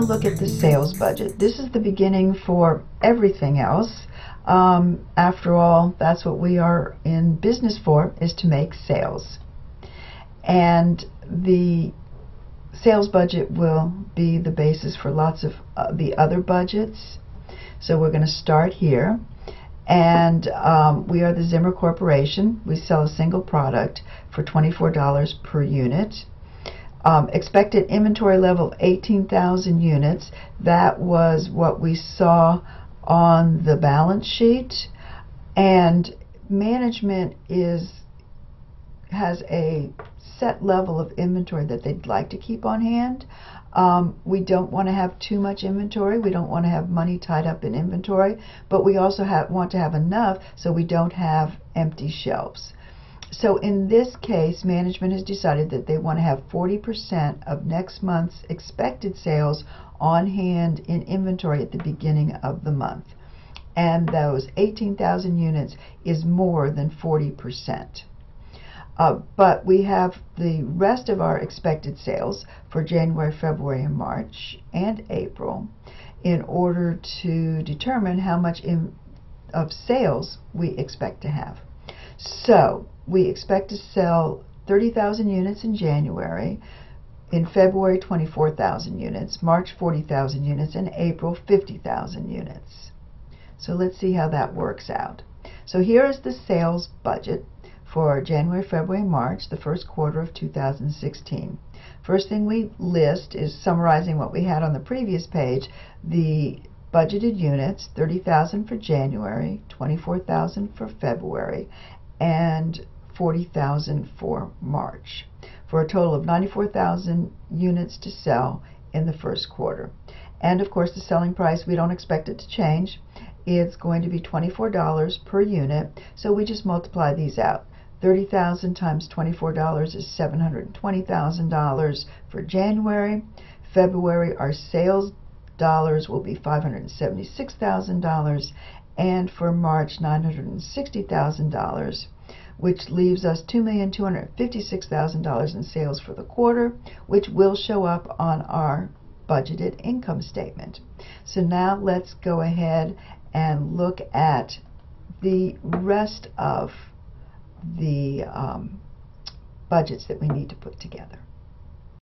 look at the sales budget. This is the beginning for everything else. Um, after all, that's what we are in business for, is to make sales. And the sales budget will be the basis for lots of uh, the other budgets. So we're going to start here. And um, we are the Zimmer Corporation. We sell a single product for $24 per unit. Um, expected inventory level of 18,000 units. That was what we saw on the balance sheet. And management is has a set level of inventory that they'd like to keep on hand. Um, we don't want to have too much inventory. We don't want to have money tied up in inventory, but we also have, want to have enough so we don't have empty shelves. So in this case, management has decided that they want to have 40% of next month's expected sales on hand in inventory at the beginning of the month. And those 18,000 units is more than 40%. Uh, but we have the rest of our expected sales for January, February, and March, and April in order to determine how much in, of sales we expect to have. So we expect to sell 30,000 units in January, in February 24,000 units, March 40,000 units, and April 50,000 units. So let's see how that works out. So here is the sales budget for January, February, March, the first quarter of 2016. First thing we list is summarizing what we had on the previous page, the budgeted units, 30,000 for January, 24,000 for February, and 40,000 for March, for a total of 94,000 units to sell in the first quarter. And of course, the selling price, we don't expect it to change. It's going to be $24 per unit, so we just multiply these out. 30,000 times $24 is $720,000 for January. February, our sales will be $576,000, and for March, $960,000, which leaves us $2,256,000 in sales for the quarter, which will show up on our budgeted income statement. So now let's go ahead and look at the rest of the um, budgets that we need to put together.